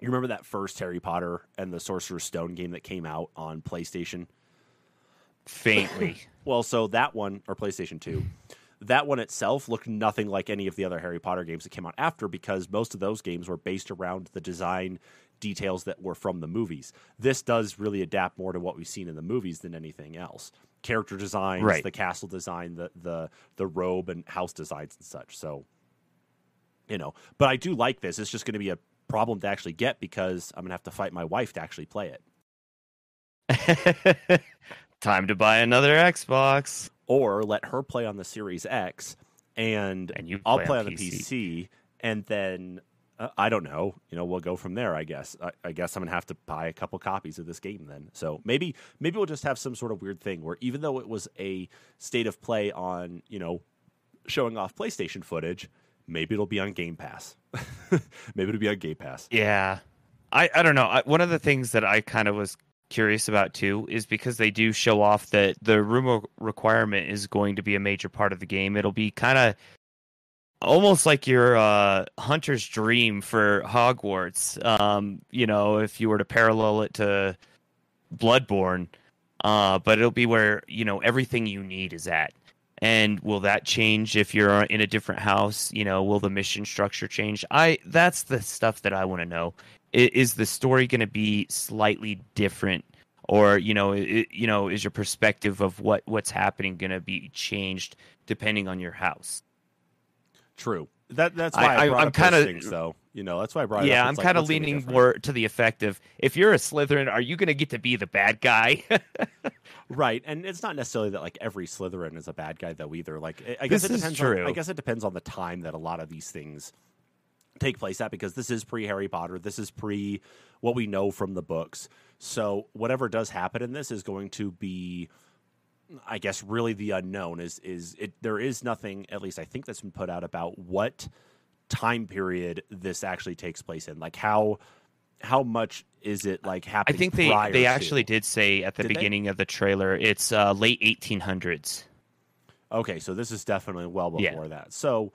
you remember that first Harry Potter and the Sorcerer's Stone game that came out on PlayStation. Faintly. Well, so that one or PlayStation 2, that one itself looked nothing like any of the other Harry Potter games that came out after because most of those games were based around the design details that were from the movies. This does really adapt more to what we've seen in the movies than anything else. Character designs, Right. the castle design, the the the robe and house designs and such. So, you know, but I do like this. It's just going to be a problem to actually get because I'm going to have to fight my wife to actually play it. Time to buy another Xbox. or let her play on the Series X, and, And you I'll play play on on the PC. PC, and then uh, I don't know. You know, we'll go from there. I guess. I, I guess I'm gonna have to buy a couple copies of this game then. So maybe maybe we'll just have some sort of weird thing where even though it was a state of play on you know showing off PlayStation footage, maybe it'll be on Game Pass. maybe it'll be on Game Pass. Yeah, I I don't know. I, one of the things that I kind of was curious about too is because they do show off that the room requirement is going to be a major part of the game. It'll be kind of almost like your uh, hunter's dream for Hogwarts. Um, you know, if you were to parallel it to Bloodborne, uh, but it'll be where you know everything you need is at. And will that change if you're in a different house? You know, will the mission structure change? I that's the stuff that I want to know. Is the story going to be slightly different, or you know, i you know, is your perspective of what what's happening going to be changed depending on your house? True. That that's why I, I- brought I'm up kinda- things, though. You know, that's why I brought it yeah, up. I'm kind of leaning more to the effect of if you're a Slytherin, are you going to get to be the bad guy? Right, and it's not necessarily that like every Slytherin is a bad guy though either. Like I- I guess This it depends. On, I guess it depends on the time that a lot of these things take place at because this is pre Harry Potter. This is pre what we know from the books. So whatever does happen in this is going to be, I guess, really the unknown. Is is it? There is nothing, at least I think, that's been put out about what time period this actually takes place in. Like how how much is it like happening? I think they they to? actually did say at the Did they? beginning of the trailer it's uh, late 1800s. Okay, so this is definitely well before Yeah. that. So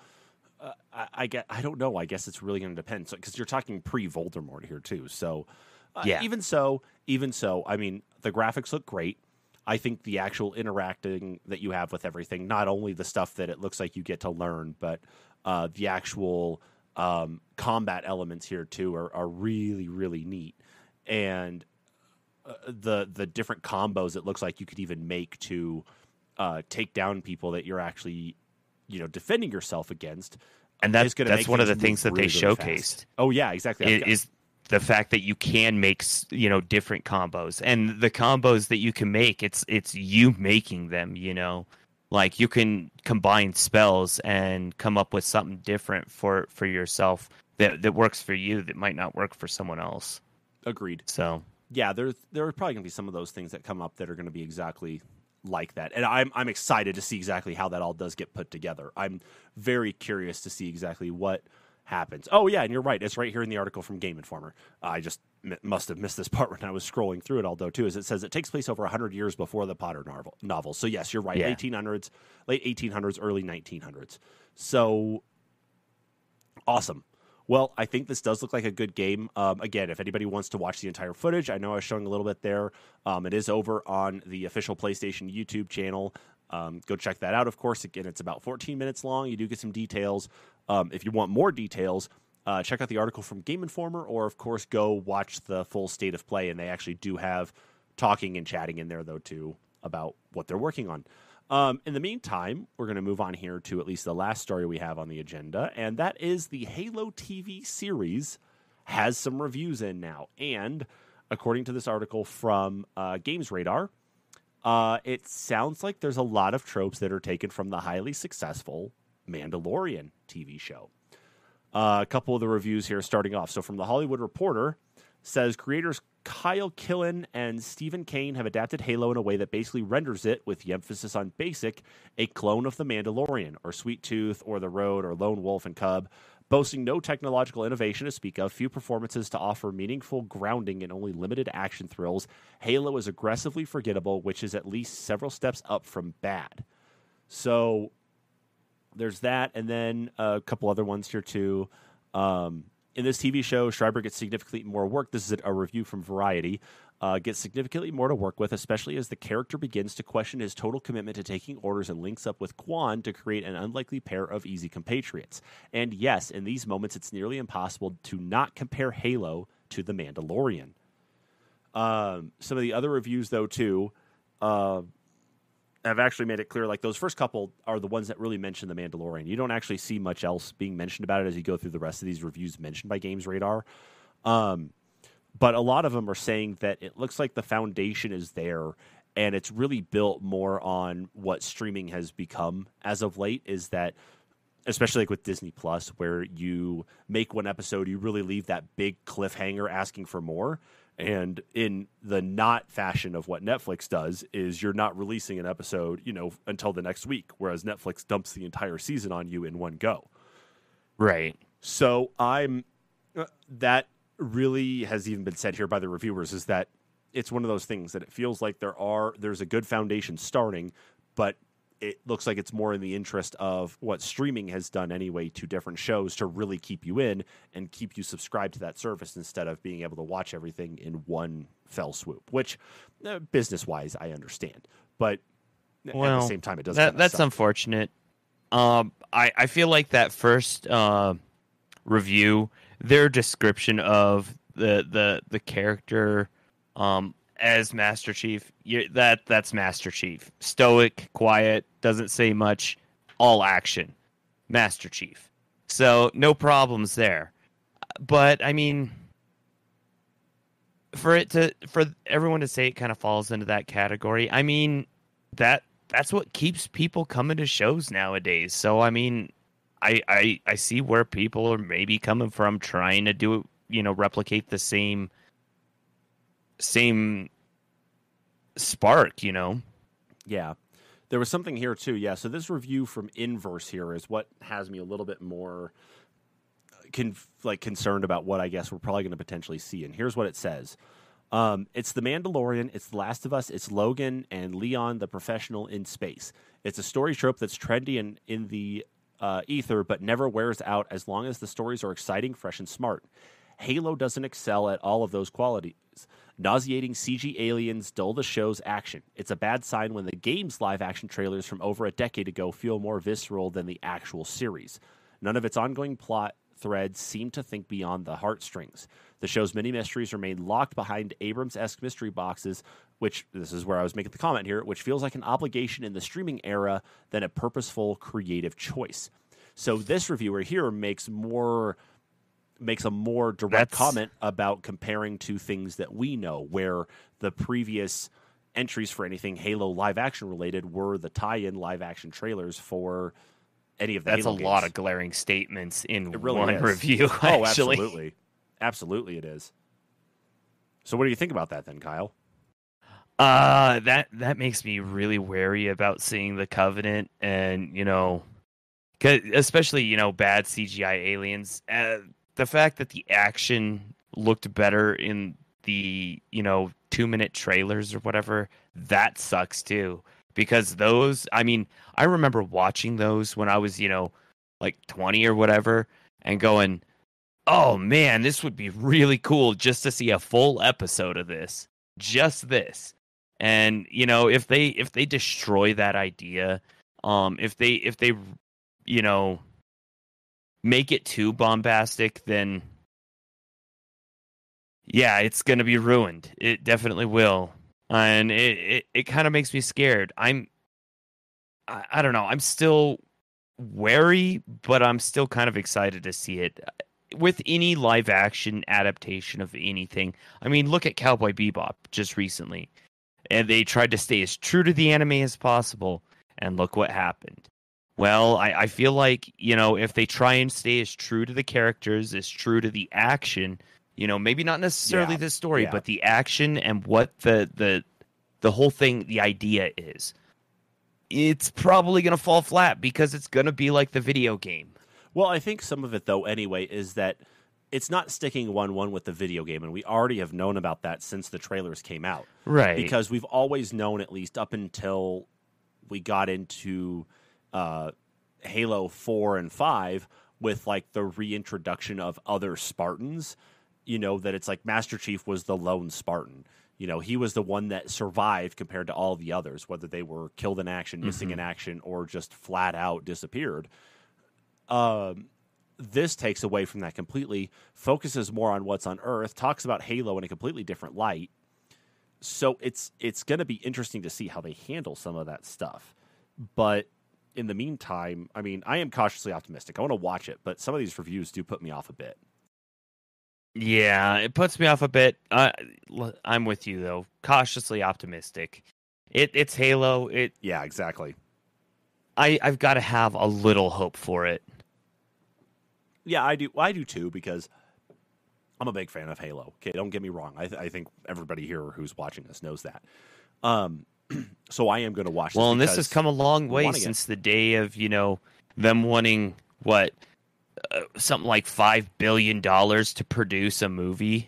uh, I, I get. I don't know. I guess it's really going to depend. So because you're talking pre Voldemort here too. So uh, Yeah. Even so, even so, I mean, the graphics look great. I think the actual interacting that you have with everything, not only the stuff that it looks like you get to learn, but uh, the actual um, combat elements here too are, are really really neat, and uh, the the different combos it looks like you could even make to uh, take down people that you're actually you know defending yourself against. And that, is gonna that's make one of the things that they really, really showcased. fast. Oh yeah, exactly. i- is the fact that you can make you know different combos and the combos that you can make it's it's you making them you know like you can combine spells and come up with something different for for yourself that that works for you that might not work for someone else Agreed. so yeah, there there are probably going to be some of those things that come up that are going to be exactly like that, and I'm I'm excited to see exactly how that all does get put together. I'm very curious to see exactly what happens. Oh yeah, and you're right. It's right here in the article from Game Informer. I just m- must have missed this part when I was scrolling through it. Although too, as it says it takes place over hundred years before the Potter novel. Novel. So yes, you're right. Yeah. 1800s, late 1800s, early 1900s. So awesome. Well, I think this does look like a good game. Um, again, if anybody wants to watch the entire footage, I know I was showing a little bit there. Um, it is over on the official PlayStation YouTube channel. Um, go check that out. Of course, again, it's about 14 minutes long. You do get some details. Um, if you want more details, uh, check out the article from Game Informer, or of course, go watch the full state of play. And they actually do have talking and chatting in there, though, too, about what they're working on. Um, in the meantime, we're going to move on here to at least the last story we have on the agenda, and that is the Halo TV series has some reviews in now. And according to this article from uh, GamesRadar, uh, it sounds like there's a lot of tropes that are taken from the highly successful Mandalorian TV show. Uh, a couple of the reviews here starting off. So, from the Hollywood Reporter, says creators Kyle Killen and Steven Kane have adapted Halo in a way that basically renders it, with the emphasis on basic, a clone of The Mandalorian, or Sweet Tooth, or The Road, or Lone Wolf and Cub. Boasting no technological innovation to speak of, few performances to offer meaningful grounding, and only limited action thrills, Halo is aggressively forgettable, which is at least several steps up from bad. So there's that, and then a couple other ones here too. Um, in this TV show, Schreiber gets significantly more work. This is a review from Variety. Uh, gets significantly more to work with, especially as the character begins to question his total commitment to taking orders and links up with Quan to create an unlikely pair of easy compatriots. And yes, in these moments, it's nearly impossible to not compare Halo to The Mandalorian. Um, some of the other reviews, though, too, uh, have actually made it clear like those first couple are the ones that really mention the Mandalorian. You don't actually see much else being mentioned about it as you go through the rest of these reviews mentioned by GamesRadar. Um, but a lot of them are saying that it looks like the foundation is there and it's really built more on what streaming has become as of late is that especially like with Disney Plus where you make one episode you really leave that big cliffhanger asking for more and in the not fashion of what Netflix does is you're not releasing an episode, you know, until the next week whereas Netflix dumps the entire season on you in one go. right So I'm uh, that really has even been said here by the reviewers is that it's one of those things that it feels like there are there's a good foundation starting, but it looks like it's more in the interest of what streaming has done anyway to different shows to really keep you in and keep you subscribed to that service instead of being able to watch everything in one fell swoop, which uh, business wise I understand, but at the same time it does that, that's suck. unfortunate um i i feel like that first uh review their description of the the the character um as master chief you, that that's master chief. Stoic quiet doesn't say much. All action. Master chief. So no problems there. But i mean for it to for everyone to say it kind of falls into that category i mean that that's what keeps people coming to shows nowadays. So I mean, I I I see where people are maybe coming from trying to do you know replicate the same same spark, you know. Yeah. There was something here too. Yeah. So this review from Inverse here is what has me a little bit more con- like concerned about what I guess we're probably going to potentially see. And here's what it says. Um, it's The Mandalorian, it's The Last of Us, it's Logan and Leon the professional in space. It's a story trope that's trendy and in the uh, ether, but never wears out as long as the stories are exciting, fresh, and smart. Halo doesn't excel at all of those qualities. Nauseating CG aliens dull the show's action. It's a bad sign when the game's live action trailers from over a decade ago feel more visceral than the actual series. None of its ongoing plot threads seem to think beyond the heartstrings. The show's many mysteries remain locked behind Abrams esque mystery boxes, which this is where I was making the comment here, which feels like an obligation in the streaming era than a purposeful creative choice. So this reviewer here makes more makes a more direct That's- comment about comparing to things that we know, where the previous entries for anything Halo live action related were the tie-in live action trailers for any of the That's Halo a lot of glaring statements in really one is. review. Oh, actually. absolutely, absolutely, it is. So, what do you think about that then, Kyle? Uh that that makes me really wary about seeing the Covenant, and you know, especially you know bad CGI aliens. Uh, the fact that the action looked better in the you know two minute trailers or whatever that sucks too. Because those i mean i remember watching those when i was you know like 20 or whatever and going oh man this would be really cool just to see a full episode of this just this. And you know if they if they destroy that idea um if they if they you know make it too bombastic then yeah it's gonna be ruined. It definitely will. And it it, it kind of makes me scared. I'm I, I don't know. I'm still wary but i'm still kind of excited to see it. With any live action adaptation of anything i mean look at cowboy bebop just recently. And they tried to stay as true to the anime as possible and look what happened well I, I feel like you know if they try and stay as true to the characters as true to the action you know maybe not necessarily Yeah, the story yeah. but the action and what the the the whole thing the idea is it's probably going to fall flat because it's going to be like the video game Well, I think some of it, though, anyway, is that it's not sticking one one with the video game, and we already have known about that since the trailers came out. right because we've always known at least up until we got into uh, Halo 4 and 5 with like the reintroduction of other Spartans, you know, that it's like Master Chief was the lone Spartan. You know, he was the one that survived compared to all the others, whether they were killed in action, missing in action, or just flat out disappeared. Um, this takes away from that completely, focuses more on what's on Earth, talks about Halo in a completely different light, so it's it's going to be interesting to see how they handle some of that stuff. But in the meantime, I mean, I am cautiously optimistic. I want to watch it, but some of these reviews do put me off a bit. Yeah, it puts me off a bit. Uh, I'm with you though. Cautiously optimistic. It it's Halo. It Yeah, exactly. I I've got to have a little hope for it. Yeah, I do. I do too because I'm a big fan of Halo. Okay, don't get me wrong. I, th- I think everybody here who's watching this knows that. Um, so I am going to watch. Well, and this has come a long way wanting it. since the day of you know them wanting what uh, something like five billion dollars to produce a movie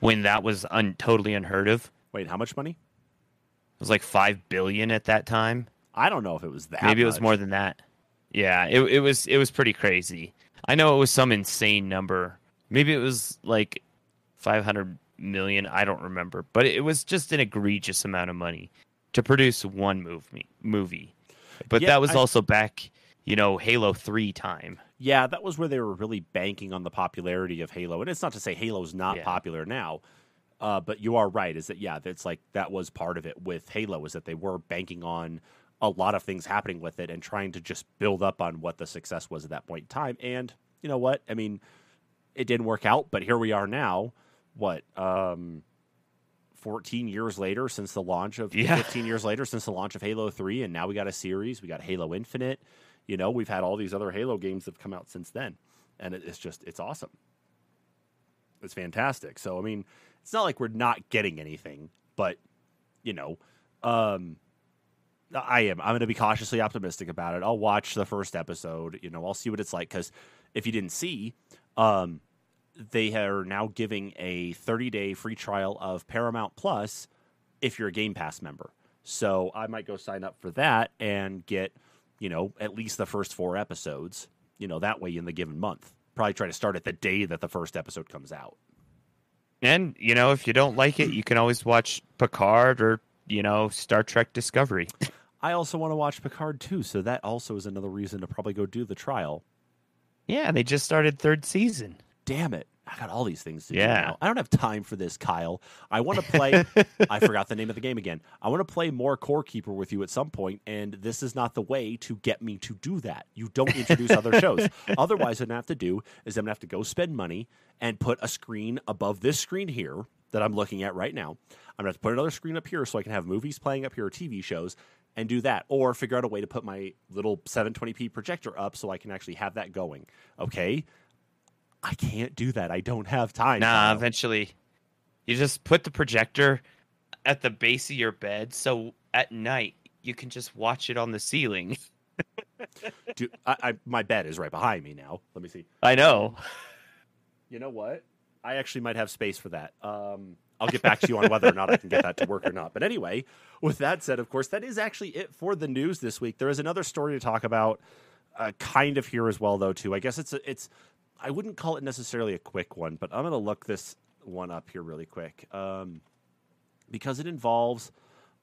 when that was un- totally unheard of. Wait, how much money? It was like five billion at that time. I don't know if it was that. Maybe it was more than that. Yeah, it it was it was pretty crazy. I know it was some insane number. Maybe it was like 500 million, I don't remember, but it was just an egregious amount of money to produce one movie movie. But Yeah, that was I- also back, you know, Halo 3 time. Yeah, that was where they were really banking on the popularity of Halo. And it's not to say Halo's not Yeah. popular now, uh, but you are right. Is that yeah? That's like that was part of it with Halo. Is that they were banking on a lot of things happening with it and trying to just build up on what the success was at that point in time. And you know what? I mean, it didn't work out, but here we are now. What? Um, 14 years later since the launch of Yeah. 15 years later since the launch of Halo 3 and now we got a series, we got Halo Infinite. You know, we've had all these other Halo games that have come out since then. And it's just it's awesome. It's fantastic. So I mean, it's not like we're not getting anything, but you know, um I am. I'm going to be cautiously optimistic about it. I'll watch the first episode. You know, I'll see what it's like because if you didn't see, um, they are now giving a 30 day free trial of Paramount Plus if you're a Game Pass member. So I might go sign up for that and get, you know, at least the first four episodes. You know, that way in the given month. Probably try to start at the day that the first episode comes out. And, you know, if you don't like it, you can always watch Picard or, you know, Star Trek Discovery. I also want to watch Picard too, so that also is another reason to probably go do the trial. Yeah, they just started third season. Damn it. I got all these things to do Yeah. now. I don't have time for this, Kyle. I want to play. I forgot the name of the game again. I want to play more Core Keeper with you at some point, and this is not the way to get me to do that. You don't introduce other shows. Otherwise, what I'm gonna have to do is I'm gonna have to go spend money and put a screen above this screen here that I'm looking at right now. I'm gonna have to put another screen up here so I can have movies playing up here or TV shows and do that, or figure out a way to put my little 720p projector up so I can actually have that going. Okay. I can't do that. I don't have time. Nah, eventually, you just put the projector at the base of your bed, so at night you can just watch it on the ceiling. Do, I, I, my bed is right behind me now. Let me see. I know. You know what? I actually might have space for that. Um, I'll get back to you on whether or not I can get that to work or not. But anyway, with that said, of course, that is actually it for the news this week. There is another story to talk about, uh, kind of here as well, though. Too. I guess it's a, it's. I wouldn't call it necessarily a quick one, but I'm going to look this one up here really quick um, because it involves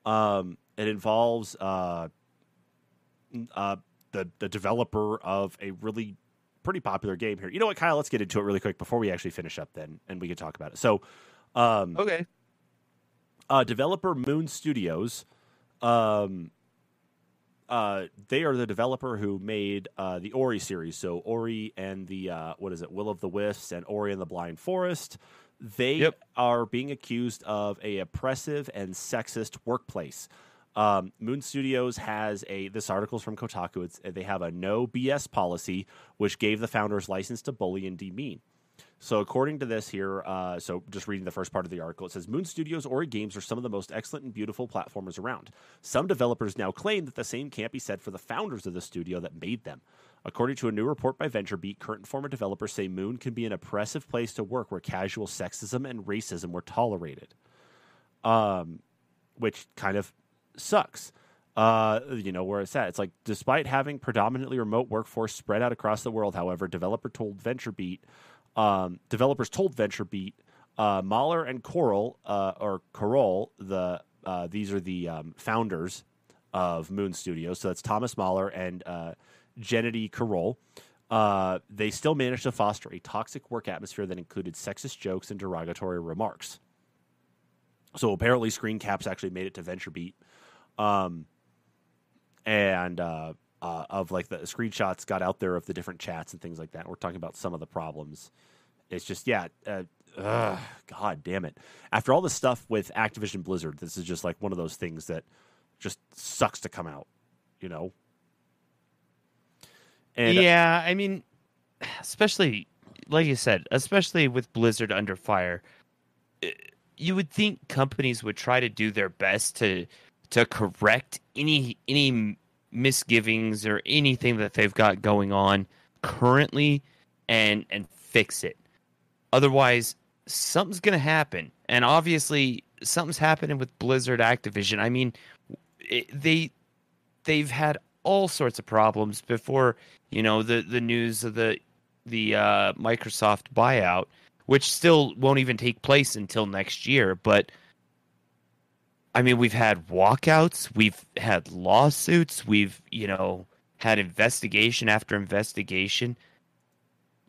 um, it involves uh, uh, the the developer of a really pretty popular game here. You know what, Kyle? Let's get into it really quick before we actually finish up, then, and we can talk about it. So, um, Okay. uh, developer Moon Studios, um, uh, they are the developer who made uh, the Ori series. So Ori and the uh, what is it, Will of the Wisps, and Ori and the Blind Forest. They Yep. are being accused of a oppressive and sexist workplace. Um, Moon Studios has a. This article's from Kotaku. It's they have a no BS policy, which gave the founders license to bully and demean. So, according to this here, uh, so just reading the first part of the article, it says Moon Studios Ori games are some of the most excellent and beautiful platformers around. Some developers now claim that the same can't be said for the founders of the studio that made them. According to a new report by VentureBeat, current former developers say Moon can be an oppressive place to work where casual sexism and racism were tolerated. Um, which kind of sucks. Uh, you know where it's at. It's like despite having predominantly remote workforce spread out across the world, however, developer told VentureBeat, um, developers told VentureBeat, uh, Mahler and Coral, uh, or Korol, the uh, these are the um, founders of Moon Studios. So that's Thomas Mahler and uh, Gennadiy Korol. Uh, they still managed to foster a toxic work atmosphere that included sexist jokes and derogatory remarks. So apparently, screen caps actually made it to VentureBeat, um, and uh, of like the screenshots got out there of the different chats and things like that. We're talking about some of the problems. It's just yeah, uh, ugh, god damn it! After all the stuff with Activision Blizzard, this is just like one of those things that just sucks to come out, you know. And uh, yeah, I mean, especially like you said, especially with Blizzard under fire, eh, you would think companies would try to do their best to to correct any any misgivings or anything that they've got going on currently and and fix it. Otherwise, something's going to happen. And obviously, something's happening with Blizzard Activision. I mean, it, they they've had all sorts of problems before you know the the news of the the uh, Microsoft buyout, which still won't even take place until next year. But I mean, we've had walkouts, we've had lawsuits, we've you know had investigation after investigation.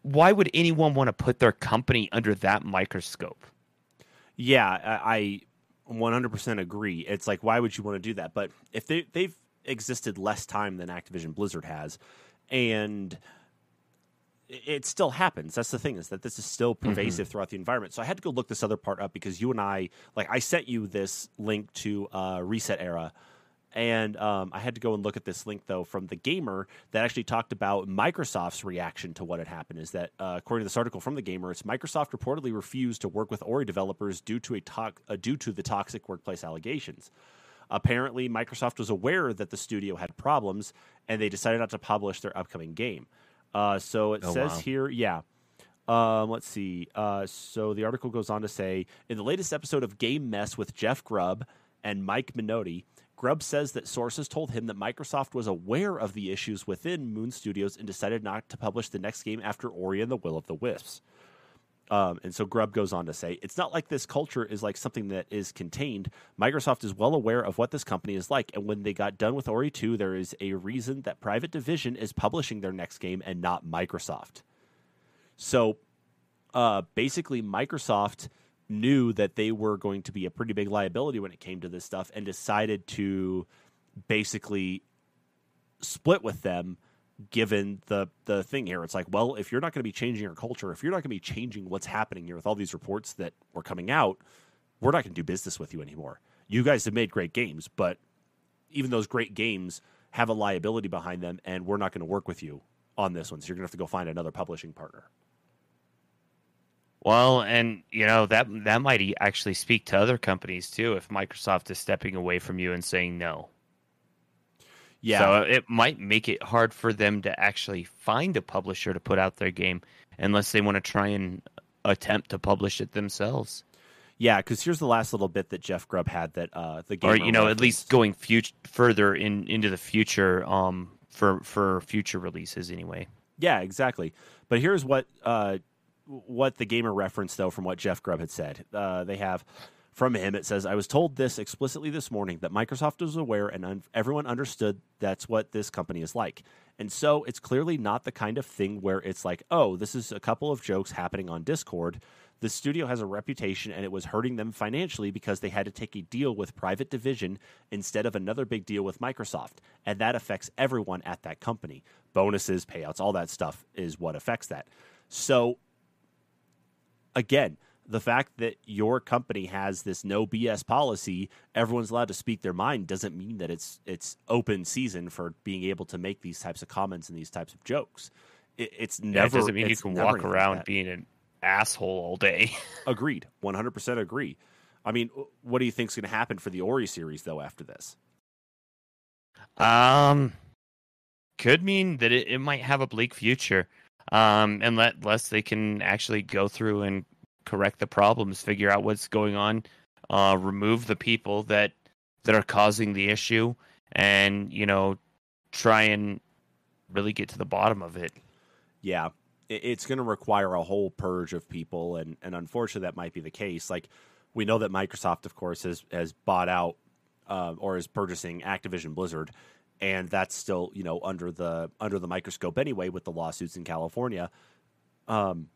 Why would anyone want to put their company under that microscope? Yeah, I I 100% agree. It's like why would you want to do that? But if they they've existed less time than Activision Blizzard has and it- still happens. That's the thing is that this is still pervasive throughout the environment. So I had to go look this other part up because you and I like I sent you this link to uh, ResetEra and um, I had to go and look at this link though from the Gamer that actually talked about Microsoft's reaction to what had happened. Is that uh, according to this article from the Gamer, it's Microsoft reportedly refused to work with Ori developers due to a to- uh, due to the toxic workplace allegations. Apparently, Microsoft was aware that the studio had problems, and they decided not to publish their upcoming game. Uh, so it Oh, says wow. here, yeah. Um, let's see. Uh, so the article goes on to say in the latest episode of Game Mess with Jeff Grubb and Mike Minotti, Grubb says that sources told him that Microsoft was aware of the issues within Moon Studios and decided not to publish the next game after Ori and the Will of the Wisps. Um, and so Grubb goes on to say, it's not like this culture is like something that is contained. Microsoft is well aware of what this company is like. And when they got done with Ori 2, there is a reason that Private Division is publishing their next game and not Microsoft. So uh, basically, Microsoft knew that they were going to be a pretty big liability when it came to this stuff and decided to basically split with them given the the thing here. It's like, well, if you're not going to be changing your culture, if you're not going to be changing what's happening here with all these reports that were coming out, we're not going to do business with you anymore. You guys have made great games, but even those great games have a liability behind them, and we're not going to work with you on this one. So you're going to have to go find another publishing partner. Well, and you know that that might actually speak to other companies too. If Microsoft is stepping away from you and saying no, Yeah, So it might make it hard for them to actually find a publisher to put out their game unless they want to try and attempt to publish it themselves. yeah. Because here's the last little bit that Jeff Grubb had that uh, the game, or you know, at least going future further in into the future um for for future releases anyway. Yeah, exactly. But here's what uh, what the gamer referenced though from what Jeff Grubb had said. Uh, they have from him. It says, "I was told this explicitly this morning that Microsoft was aware and un- everyone understood that's what this company is like." And so it's clearly not the kind of thing where it's like, "Oh, this is a couple of jokes happening on Discord." The studio has a reputation and it was hurting them financially because they had to take a deal with Private Division instead of another big deal with Microsoft. And that affects everyone at that company. Bonuses, payouts, all that stuff is what affects that. So, again, the fact that your company has this no BS policy, everyone's allowed to speak their mind, doesn't mean that it's it's open season for being able to make these types of comments and these types of jokes. It, it's Yeah, never. it doesn't mean you can walk anything like around being an asshole all day. Agreed. 100% agree. I mean, what do you think's going to happen for the Ori series though after this? Um, could mean that it, it might have a bleak future. Um, unless they can actually go through and correct the problems, figure out what's going on, uh, remove the people that that are causing the issue, and you know, try and really get to the bottom of it. Yeah, it's going to require a whole purge of people, and and unfortunately, that might be the case. Like we know that Microsoft, of course, has has bought out uh, or is purchasing Activision Blizzard, and that's still you know under the under the microscope anyway with the lawsuits in California. Um,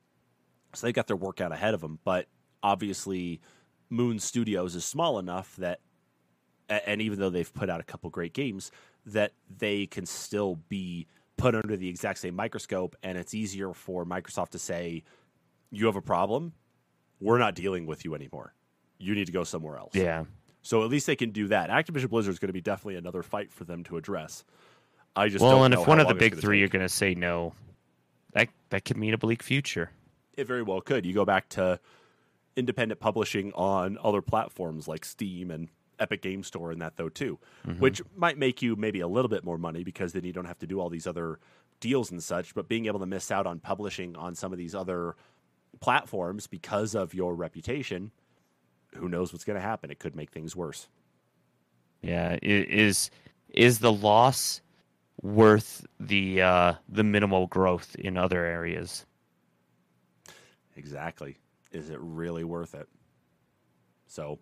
so they've got their work out ahead of them, but obviously, Moon Studios is small enough that, and even though they've put out a couple great games, that they can still be put under the exact same microscope, and it's easier for Microsoft to say, "You have a problem, we're not dealing with you anymore. You need to go somewhere else." Yeah. So at least they can do that. Activision Blizzard is going to be definitely another fight for them to address. I just Well, don't and if one of the big three take. are going to say no, that that could mean a bleak future. It very well could. You go back to independent publishing on other platforms like Steam and Epic Game Store and that though too, Mm-hmm. which might make you maybe a little bit more money because then you don't have to do all these other deals and such. But being able to miss out on publishing on some of these other platforms because of your reputation, who knows what's going to happen? It could make things worse. Yeah, is is the loss worth the uh, the minimal growth in other areas? Exactly. Is it really worth it? So,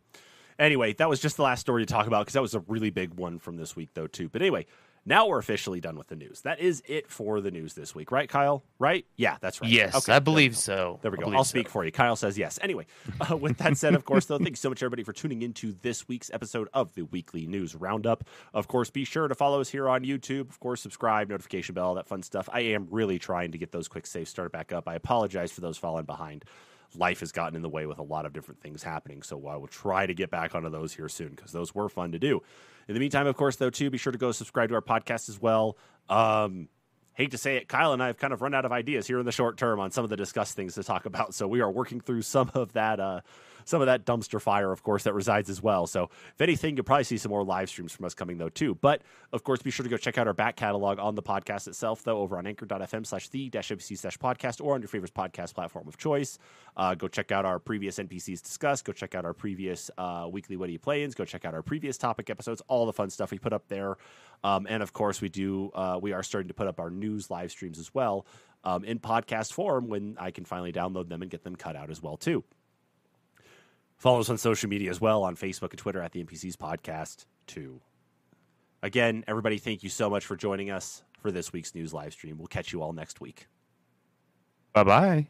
anyway, that was just the last story to talk about because that was a really big one from this week, though, too. But anyway, now we're officially done with the news. That is it for the news this week, right, Kyle? Right? Yeah, that's right. Yes, Okay, I believe go. so. There we go. I'll speak so. for you. Kyle says yes. Anyway, uh, with that said, of course, though, thank you so much, everybody, for tuning into this week's episode of the Weekly News Roundup. Of course, be sure to follow us here on YouTube. Of course, subscribe, notification bell, all that fun stuff. I am really trying to get those quick saves started back up. I apologize for those falling behind. Life has gotten in the way with a lot of different things happening, so I will try to get back onto those here soon because those were fun to do. In the meantime, of course, though, too, be sure to go subscribe to our podcast as well. Um, hate to say it, Kyle and I have kind of run out of ideas here in the short term on some of the discussed things to talk about. So we are working through some of that, uh, some of that dumpster fire, of course, that resides as well. So if anything, you'll probably see some more live streams from us coming though too. But of course, be sure to go check out our back catalog on the podcast itself, though, over on anchor.fm slash the WC slash podcast or on your favorite podcast platform of choice. Uh, go check out our previous NPCs discussed. Go check out our previous uh, weekly What Are You Playing? Go check out our previous topic episodes, all the fun stuff we put up there. Um, and of course, we do. Uh, we are starting to put up our news live streams as well um, in podcast form when I can finally download them and get them cut out as well too. Follow us on social media as well on Facebook and Twitter at the NPCs Podcast too. Again, everybody, thank you so much for joining us for this week's news live stream. We'll catch you all next week. Bye bye.